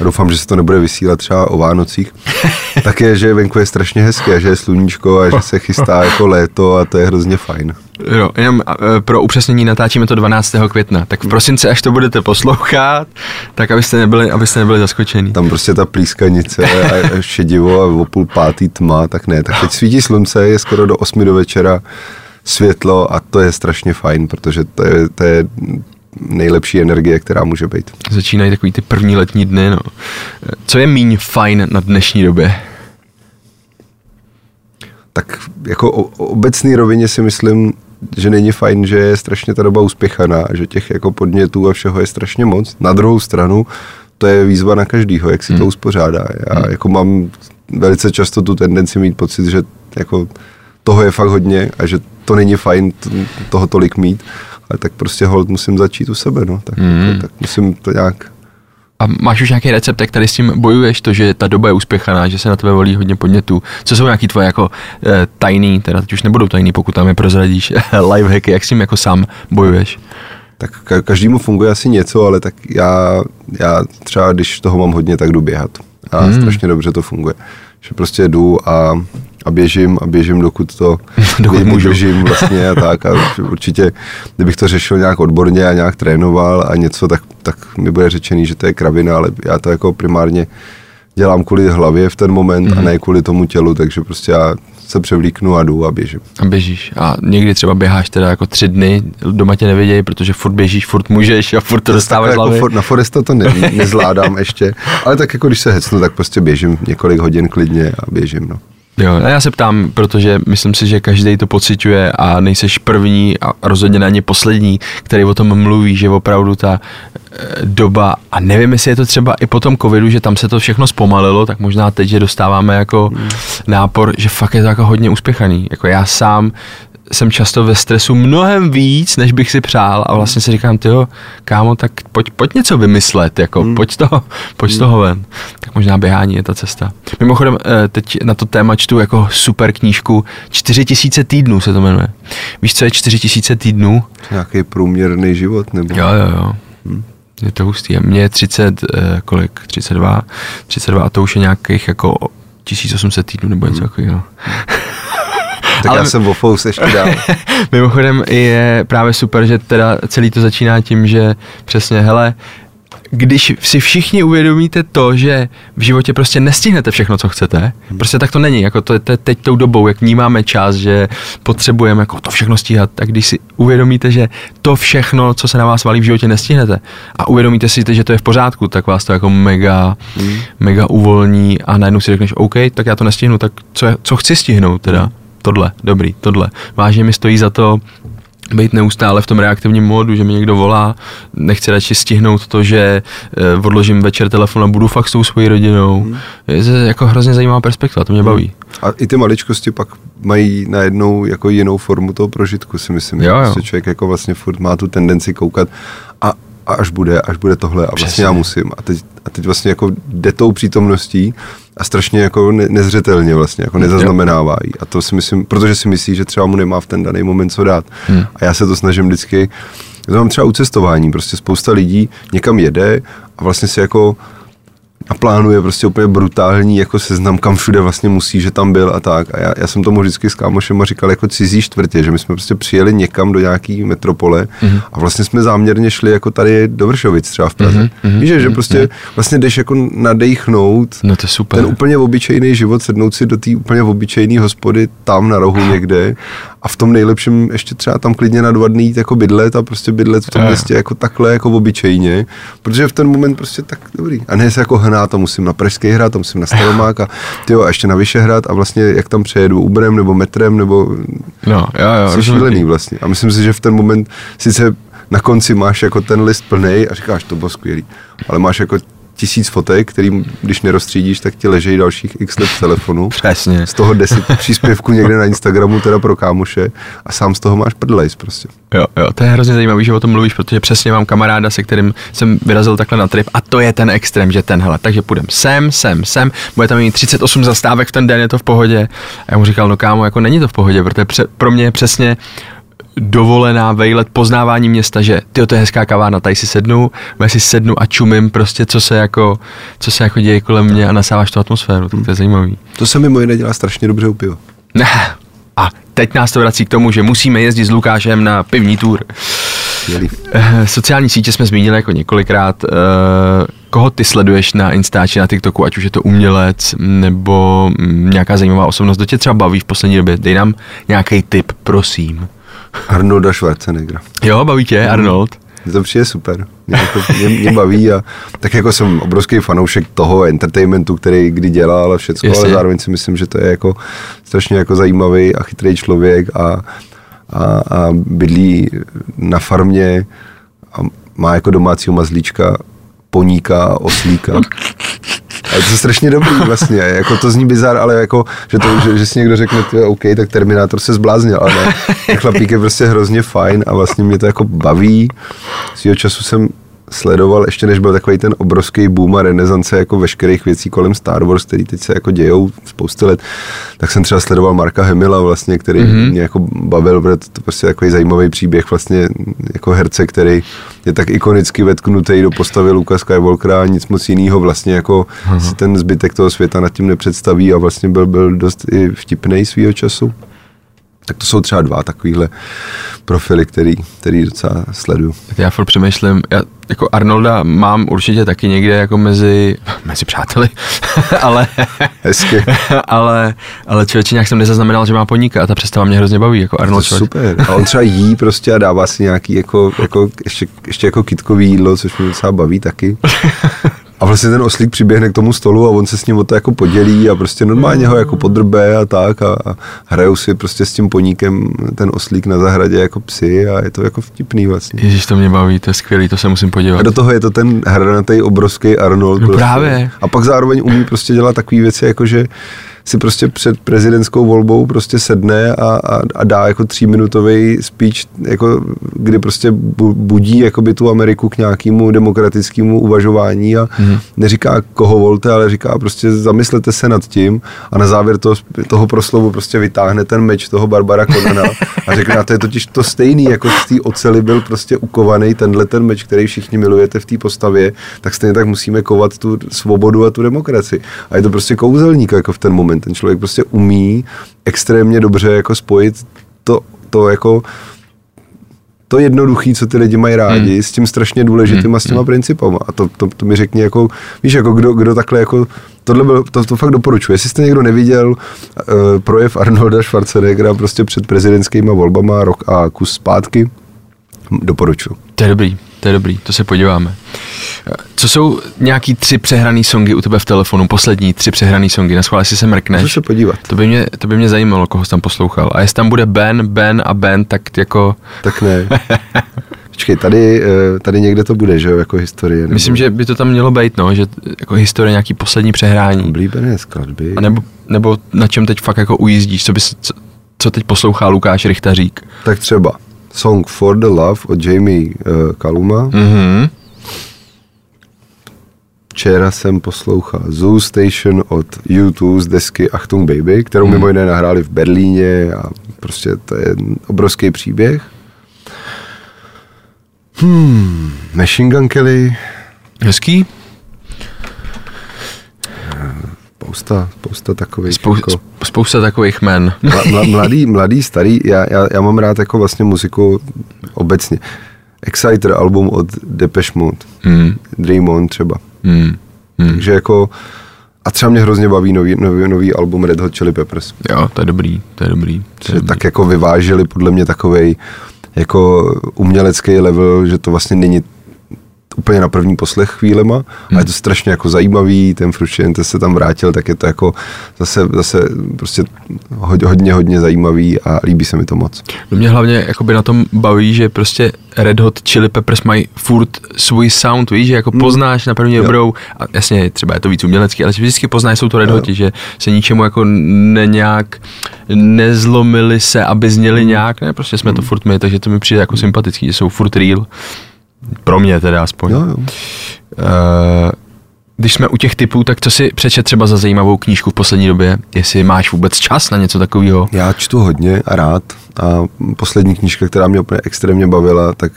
a doufám, že se to nebude vysílat třeba o Vánocích, tak je, že venku je strašně hezké, že je sluníčko a že se chystá jako léto a to je hrozně fajn. Jo, jenom eh, pro upřesnění natáčíme to 12. května, tak v prosinci, až to budete poslouchat, tak abyste nebyli, abyste nebyli zaskočení. Tam prostě ta plískanice a šedivo a o půl pátý tma, tak ne. Tak teď svítí slunce, je skoro do 8 do večera světlo a to je strašně fajn, protože to je, to je nejlepší energie, která může být. Začínají takový ty první letní dny, no. Co je míň fajn na dnešní době? Tak jako o, o obecný rovině si myslím, že není fajn, že je strašně ta doba uspěchaná, že těch jako podnětů a všeho je strašně moc. Na druhou stranu, to je výzva na každýho, jak si hmm. to uspořádá. Já hmm. jako mám velice často tu tendenci mít pocit, že jako toho je fakt hodně a že to není fajn toho tolik mít ale tak prostě hold musím začít u sebe, no, tak, mm. tak, tak musím to nějak a máš už nějaký recept, jak tady s tím bojuješ, to, že ta doba je uspěchaná, že se na tebe volí hodně podnětů? Co jsou nějaký tvoje jako e, tajný, teda teď už nebudou tajný, pokud tam je prozradíš, lifehacky, jak s tím jako sám bojuješ? Tak ka- každému funguje asi něco, ale tak já, já třeba, když toho mám hodně, tak jdu běhat. A hmm. strašně dobře to funguje. Že prostě jdu a a běžím a běžím, dokud to dokud můžu. běžím vlastně a tak a určitě, kdybych to řešil nějak odborně a nějak trénoval a něco, tak, tak mi bude řečený, že to je kravina, ale já to jako primárně dělám kvůli hlavě v ten moment mm-hmm. a mhm. ne kvůli tomu tělu, takže prostě já se převlíknu a jdu a běžím. A běžíš. A někdy třeba běháš teda jako tři dny, doma tě nevědějí, protože furt běžíš, furt můžeš a furt to dostáváš jako. For, na Foresta to ne, nezvládám ještě, ale tak jako když se hecnu, tak prostě běžím několik hodin klidně a běžím. No. Jo, a já se ptám, protože myslím si, že každý to pociťuje a nejseš první a rozhodně ani poslední, který o tom mluví, že opravdu ta e, doba, a nevím, jestli je to třeba i po tom covidu, že tam se to všechno zpomalilo, tak možná teď, že dostáváme jako hmm. nápor, že fakt je to jako hodně uspěchaný. Jako já sám jsem často ve stresu mnohem víc, než bych si přál a vlastně si říkám, tyjo, kámo, tak pojď, pojď něco vymyslet, jako hmm. pojď, toho, pojď hmm. toho ven. Tak možná běhání je ta cesta. Mimochodem, eh, teď na to téma čtu jako super knížku 4000 týdnů se to jmenuje. Víš, co je 4000 týdnů? Nějaký průměrný život, nebo? Jo, jo, jo. Hmm. Je to hustý. A mně je 30, eh, kolik? 32. 32 a to už je nějakých jako 1800 týdnů nebo něco hmm. takového. Tak Ale... já jsem o ještě dál. Mimochodem je právě super, že teda celý to začíná tím, že přesně, hele, když si všichni uvědomíte to, že v životě prostě nestihnete všechno, co chcete, prostě tak to není, jako to je teď tou dobou, jak vnímáme čas, že potřebujeme jako to všechno stíhat, tak když si uvědomíte, že to všechno, co se na vás valí v životě, nestihnete a uvědomíte si, že to je v pořádku, tak vás to jako mega, hmm. mega uvolní a najednou si řekneš, OK, tak já to nestihnu, tak co, co chci stihnout teda? Hmm tohle, dobrý, tohle. Vážně mi stojí za to být neustále v tom reaktivním módu, že mi někdo volá, nechci radši stihnout to, že uh, odložím večer telefon a budu fakt s tou svojí rodinou. Hmm. Je to jako hrozně zajímavá perspektiva, to mě baví. A i ty maličkosti pak mají najednou jako jinou formu toho prožitku, si myslím. Jo, jo. Prostě člověk jako vlastně furt má tu tendenci koukat a, a až bude, až bude tohle a vlastně Přesně. já musím. A teď, a teď vlastně jako jde tou přítomností a strašně jako ne, nezřetelně vlastně, jako nezaznamenává jí. A to si myslím, protože si myslí, že třeba mu nemá v ten daný moment co dát. Hmm. A já se to snažím vždycky, já to mám třeba u cestování, prostě spousta lidí někam jede a vlastně si jako a plánuje prostě úplně brutální jako seznam, kam všude vlastně musí, že tam byl a tak. A já, já jsem tomu vždycky s kámošem říkal jako cizí čtvrtě, že my jsme prostě přijeli někam do nějaký metropole mm-hmm. a vlastně jsme záměrně šli jako tady do Vršovic třeba v Praze. Mm-hmm. Víš, že, že prostě mm-hmm. vlastně jdeš jako nadechnout no to je super. ten úplně obyčejný život, sednout si do té úplně obyčejné hospody tam na rohu někde a v tom nejlepším ještě třeba tam klidně na dva dny jít jako bydlet a prostě bydlet v tom městě jako takhle jako obyčejně, protože v ten moment prostě tak dobrý. A ne se jako hnát, to musím na Pražský hrad, to musím na Staromák a tyjo, a ještě na Vyšehrad a vlastně jak tam přejedu Uberem nebo metrem nebo no, jo, jo, jsi šílený vlastně. A myslím si, že v ten moment sice na konci máš jako ten list plný a říkáš, to bylo skvělý, ale máš jako tisíc fotek, který když nerozstřídíš, tak ti ležejí dalších x let v telefonu. Přesně. Z toho deset příspěvků někde na Instagramu, teda pro kámoše a sám z toho máš prdlejs prostě. Jo, jo, to je hrozně zajímavé, že o tom mluvíš, protože přesně mám kamaráda, se kterým jsem vyrazil takhle na trip a to je ten extrém, že ten hele, takže půjdem sem, sem, sem, bude tam mít 38 zastávek v ten den, je to v pohodě. A já mu říkal, no kámo, jako není to v pohodě, protože pře- pro mě je přesně dovolená vejlet poznávání města, že ty to je hezká kavárna, tady si sednu, já si sednu a čumím prostě, co se jako, co se jako děje kolem mě a nasáváš tu atmosféru, tak to je zajímavý. To se mimo jiné dělá strašně dobře u piva. A teď nás to vrací k tomu, že musíme jezdit s Lukášem na pivní tour. Skvělý. Eh, Sociální sítě jsme zmínili jako několikrát. Eh, Koho ty sleduješ na Instači, na TikToku, ať už je to umělec nebo mm, nějaká zajímavá osobnost, kdo tě třeba baví v poslední době? Dej nám nějaký tip, prosím. Arnolda Schwarzeneggera. Jo, baví tě Arnold? Mně to přijde super. Mě, jako, mě, mě baví a tak jako jsem obrovský fanoušek toho entertainmentu, který kdy dělal a všechno, Jasně. ale zároveň si myslím, že to je jako strašně jako zajímavý a chytrý člověk a, a, a bydlí na farmě a má jako domácího mazlíčka, poníka a oslíka. A je to strašně dobrý vlastně, jako to zní bizar, ale jako, že, to, že, že si někdo řekne, ty OK, tak Terminátor se zbláznil, ale ne, ten chlapík je prostě hrozně fajn a vlastně mě to jako baví. Svýho času jsem sledoval, ještě než byl takový ten obrovský boom a renesance jako veškerých věcí kolem Star Wars, který teď se jako dějou spousty let, tak jsem třeba sledoval Marka Hemila vlastně, který mm-hmm. mě jako bavil, protože to, prostě takový zajímavý příběh vlastně jako herce, který je tak ikonicky vetknutý do postavy Luka Skywalkera a nic moc jiného vlastně jako mm-hmm. si ten zbytek toho světa nad tím nepředstaví a vlastně byl, byl dost i vtipnej svýho času. Tak to jsou třeba dva takovýhle profily, který, který docela sleduju. Tak já furt přemýšlím, já jako Arnolda mám určitě taky někde jako mezi, mezi přáteli, ale, Hezky. ale, ale člověče nějak jsem nezaznamenal, že má poníka a ta představa mě hrozně baví, jako To Arnold je Schwarzenegger. super. A on třeba jí prostě a dává si nějaký jako, jako ještě, ještě jako kitkový jídlo, což mě docela baví taky. A vlastně ten oslík přiběhne k tomu stolu a on se s ním o to jako podělí a prostě normálně ho jako podrbe a tak a, a hrajou si prostě s tím poníkem ten oslík na zahradě jako psy a je to jako vtipný vlastně. Ježíš, to mě baví, to je skvělý, to se musím podívat. A do toho je to ten hranatý obrovský Arnold. No prostě. právě. A pak zároveň umí prostě dělat takové věci, jako že si prostě před prezidentskou volbou prostě sedne a, a, a dá jako tříminutový speech, jako, kdy prostě bu- budí jakoby tu Ameriku k nějakému demokratickému uvažování a hmm. neříká koho volte, ale říká prostě zamyslete se nad tím a na závěr toho, toho proslovu prostě vytáhne ten meč toho Barbara Conana a řekne, a to je totiž to stejný, jako z té oceli byl prostě ukovaný tenhle ten meč, který všichni milujete v té postavě, tak stejně tak musíme kovat tu svobodu a tu demokracii. A je to prostě kouzelník jako v ten moment. Ten člověk prostě umí extrémně dobře jako spojit to, to jako to jednoduchý, co ty lidi mají rádi, hmm. s tím strašně důležitým a s těma principama. A to, to, to mi řekni jako, víš, jako kdo, kdo takhle jako, tohle byl, to, to fakt doporučuji. Jestli jste někdo neviděl uh, projev Arnolda Schwarzeneggera prostě před prezidentskými volbama rok a kus zpátky, doporučuji. To je dobrý, to je dobrý, to se podíváme. Co jsou nějaký tři přehraný songy u tebe v telefonu, poslední tři přehraný songy, na schvál, jestli se Můžu mrkneš? se podívat. To by, mě, to by mě zajímalo, koho jsi tam poslouchal. A jestli tam bude Ben, Ben a Ben, tak jako... Tak ne. Počkej, tady, eh, tady někde to bude, že jo, jako historie. Nebo Myslím, že by to tam mělo být, no, že jako historie nějaký poslední přehrání. Oblíbené skladby. A nebo, nebo na čem teď fakt jako ujízdíš, co, bys, co, co teď poslouchá Lukáš Richtařík. Tak třeba song For the Love od Jamie uh, Kaluma. Mhm. Včera jsem poslouchal Zoo Station od U2 z desky Achtung Baby, kterou Mhm. mimo jiné nahráli v Berlíně a prostě to je obrovský příběh. Hmm, Machine Gun Kelly, Hezký? Spousta, spousta takových. Spou, jako, spousta takových men. mla, mla, mladý, mladý, starý, já, já, já mám rád jako vlastně muziku obecně. Exciter album od Depeche Mode, Hmm. Dream On třeba. Hmm. Hmm. Takže jako, a třeba mě hrozně baví nový, nový, nový album Red Hot Chili Peppers. Jo, to je dobrý, to je dobrý. To je dobrý. tak jako vyvážili podle mě takovej jako umělecký level, že to vlastně není úplně na první poslech chvílema, hmm. a je to strašně jako zajímavý, ten Fruštěnte se tam vrátil, tak je to jako zase, zase prostě hodně, hodně, hodně zajímavý a líbí se mi to moc. No mě hlavně jakoby na tom baví, že prostě Red Hot Chili Peppers mají furt svůj sound, víš, že jako Hmm. poznáš na první dobrou, a jasně třeba je to víc umělecký, ale vždycky poznáš, jsou to Red. Hoti, že se ničemu jako ne nějak nezlomili se, aby zněli Hmm. nějak, ne, prostě jsme to furt my, takže to mi přijde jako sympatický, že jsou furt real. Pro mě teda aspoň. Jo, jo. Eh, když jsme u těch typů, tak co si přečet třeba za zajímavou knížku v poslední době? Jestli máš vůbec čas na něco takového? Já čtu hodně a rád a poslední knížka, která mě úplně extrémně bavila, tak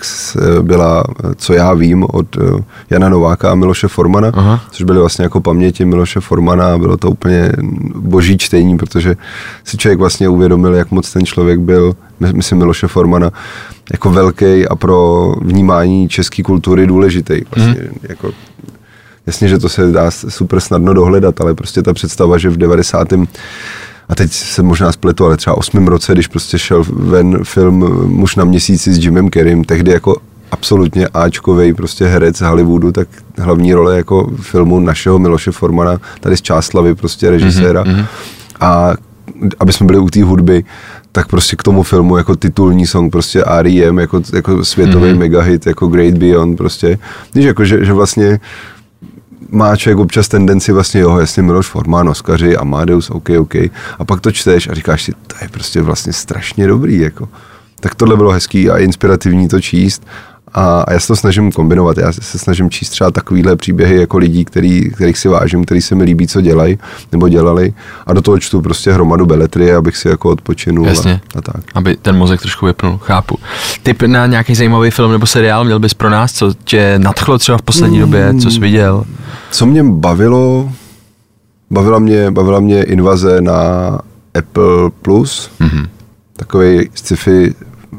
byla Co já vím od eh, Jana Nováka a Miloše Formana, Aha. což byly vlastně jako paměti Miloše Formana bylo to úplně boží čtení, protože si člověk vlastně uvědomil, jak moc ten člověk byl, my- myslím Miloše Formana, jako velký a pro vnímání české kultury důležitý. Vlastně, jako, jasně, že to se dá super snadno dohledat, ale prostě ta představa, že v 90 a teď se možná spletu, ale třeba osmém roce, když prostě šel ven film Muž na měsíci s Jimem Kerrym, tehdy jako absolutně Ačkovej prostě herec z Hollywoodu, tak hlavní role jako filmu našeho Miloše Formana, tady z Čáslavy prostě režiséra. Mm-hmm. A aby jsme byli u té hudby, tak prostě k tomu filmu jako titulní song prostě R.E.M. jako, jako světový mm-hmm. megahit, jako Great Beyond prostě. Víš, jako že, že vlastně má člověk občas tendenci vlastně, jo, jasně Miloš Forman, Oskaři, Amadeus, OK, OK. A pak to čteš a říkáš si, to je prostě vlastně strašně dobrý, jako. Tak tohle bylo hezký a inspirativní to číst. A, a já se to snažím kombinovat. Já se snažím číst třeba takovýhle příběhy jako lidí, který, kterých si vážím, který se mi líbí, co dělají nebo dělali. A do toho čtu prostě hromadu beletrie, abych si jako odpočinul Jasně. A, a tak. Aby ten mozek trošku vypnul, chápu. Typ na nějaký zajímavý film nebo seriál měl bys pro nás, co tě nadchlo třeba v poslední době, co jsi viděl? Co mě bavilo, bavila mě, bavila mě invaze na Apple Plus. Mm-hmm. Takový sci-fi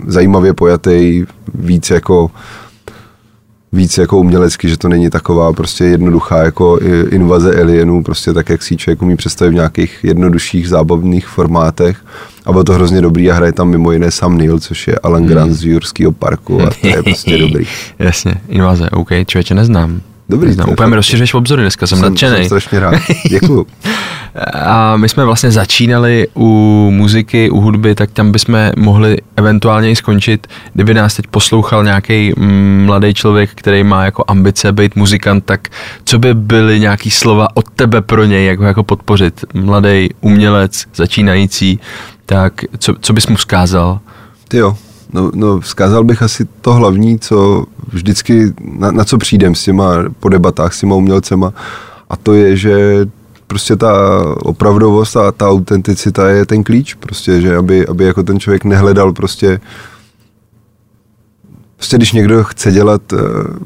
zajímavě pojatý, víc jako víc jako umělecký, že to není taková prostě jednoduchá jako invaze alienů, prostě tak, jak si člověk umí představit v nějakých jednodušších zábavných formátech. A bylo to hrozně dobrý a hraje tam mimo jiné Sam Neill, což je Alan Grant z Jurského parku a to je prostě dobrý. Jasně, invaze, OK, člověče neznám. Dobrý, je Úplně rozšiřuješ obzory dneska, jsem, jsem nadšený. strašně rád. Děkuju. A my jsme vlastně začínali u muziky, u hudby, tak tam bychom mohli eventuálně i skončit, kdyby nás teď poslouchal nějaký mladý člověk, který má jako ambice být muzikant, tak co by byly nějaký slova od tebe pro něj, jak ho jako podpořit? Mladý umělec, začínající, tak co, co bys mu vzkázal? Ty jo, no, no vzkázal bych asi to hlavní, co vždycky, na, na co přijdem s těma po debatách s těma umělcema a to je, že prostě ta opravdovost a ta autenticita je ten klíč, prostě, že aby, aby jako ten člověk nehledal prostě Prostě když někdo chce dělat uh,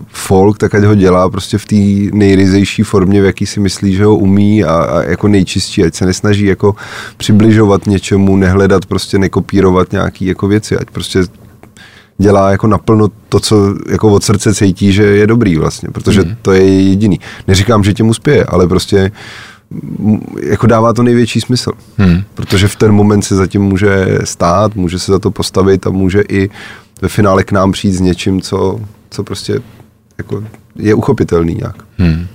folk, tak ať ho dělá prostě v té nejryzejší formě, v jaký si myslí, že ho umí a, a jako nejčistší, ať se nesnaží jako přibližovat něčemu, nehledat, prostě nekopírovat nějaký jako věci, ať prostě dělá jako naplno to, co jako od srdce cítí, že je dobrý vlastně, protože mm. to je jediný. Neříkám, že těm uspěje, ale prostě jako dává to největší smysl. Hmm. Protože v ten moment se zatím může stát, může se za to postavit a může i ve finále k nám přijít s něčím, co, co prostě jako je uchopitelný nějak. Hmm.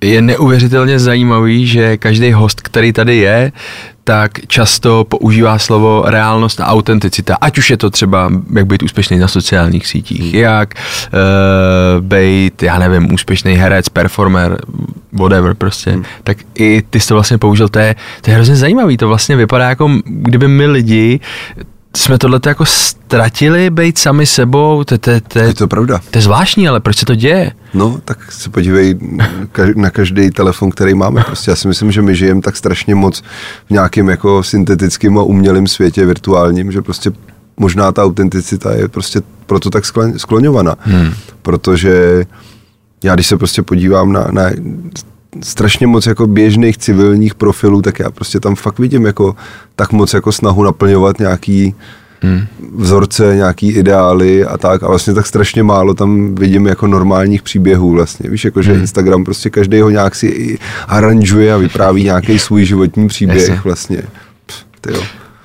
Je neuvěřitelně zajímavý, že každý host, který tady je, tak často používá slovo reálnost a autenticita. Ať už je to třeba, jak být úspěšný na sociálních sítích, jak uh, být, já nevím, úspěšný herec, performer, whatever prostě. Hmm. Tak i ty jsi to vlastně použil, to je, to je hrozně zajímavý, to vlastně vypadá jako, kdyby my lidi jsme tohle jako ztratili, být sami sebou, to, to, to, Je to pravda. to je zvláštní, ale proč se to děje? No, tak se podívej na každý telefon, který máme. Prostě já si myslím, že my žijeme tak strašně moc v nějakém jako syntetickém a umělém světě virtuálním, že prostě možná ta autenticita je prostě proto tak skloňovaná. Hmm. Protože já když se prostě podívám na, na strašně moc jako běžných civilních profilů, tak já prostě tam fakt vidím jako tak moc jako snahu naplňovat nějaký hmm. vzorce, nějaký ideály a tak a vlastně tak strašně málo tam vidím jako normálních příběhů vlastně, víš, jako že hmm. Instagram prostě každý ho nějak si i aranžuje a vypráví nějaký svůj životní příběh Jasně. vlastně. Pff, tyjo.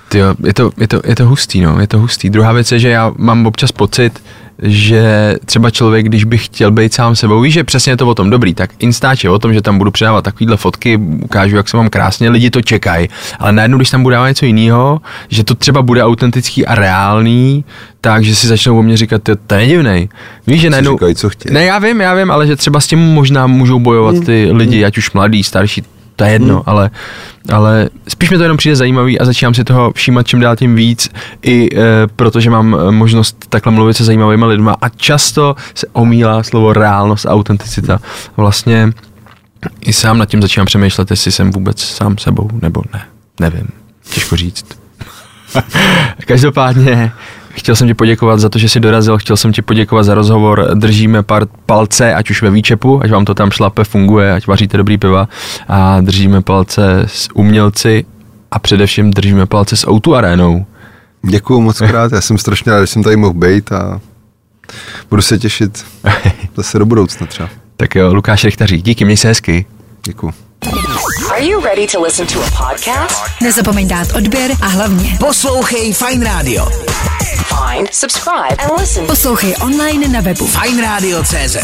Tyjo, je to, je, to, je to hustý, no, je to hustý. Druhá věc je, že já mám občas pocit, že třeba člověk, když by chtěl být sám sebou, víš, že přesně je to o tom dobrý, tak Instač je o tom, že tam budu přidávat takovýhle fotky, ukážu, jak se mám krásně, lidi to čekají, ale najednou, když tam budu dávat něco jiného, že to třeba bude autentický a reálný, tak, že si začnou o mě říkat, to, to je divnej. Víš, že najednou... říkají, co chtějí. Ne, já vím, já vím, ale že třeba s tím možná můžou bojovat ty lidi, ať už mladí, starší, to je jedno, ale, ale spíš mi to jenom přijde zajímavý a začínám si toho všímat čím dál tím víc, i e, protože mám e, možnost takhle mluvit se zajímavými lidma a často se omílá slovo reálnost a autenticita. Vlastně i sám nad tím začínám přemýšlet, jestli jsem vůbec sám sebou, nebo ne. Nevím. Těžko říct. Každopádně chtěl jsem ti poděkovat za to, že jsi dorazil, chtěl jsem ti poděkovat za rozhovor, držíme pár palce, ať už ve výčepu, ať vám to tam šlape, funguje, ať vaříte dobrý piva a držíme palce s umělci a především držíme palce s Outu arénou. Děkuju moc krát, já jsem strašně rád, že jsem tady mohl být a budu se těšit zase do budoucna třeba. Tak jo, Lukáš Richtařík, díky, měj se hezky. Děkuju. Are you ready to listen to a podcast? Nezapomeň dát odběr a hlavně Poslouchej Fine Radio. Find, subscribe, and listen poslouchej online na webu Fine Radio CZ.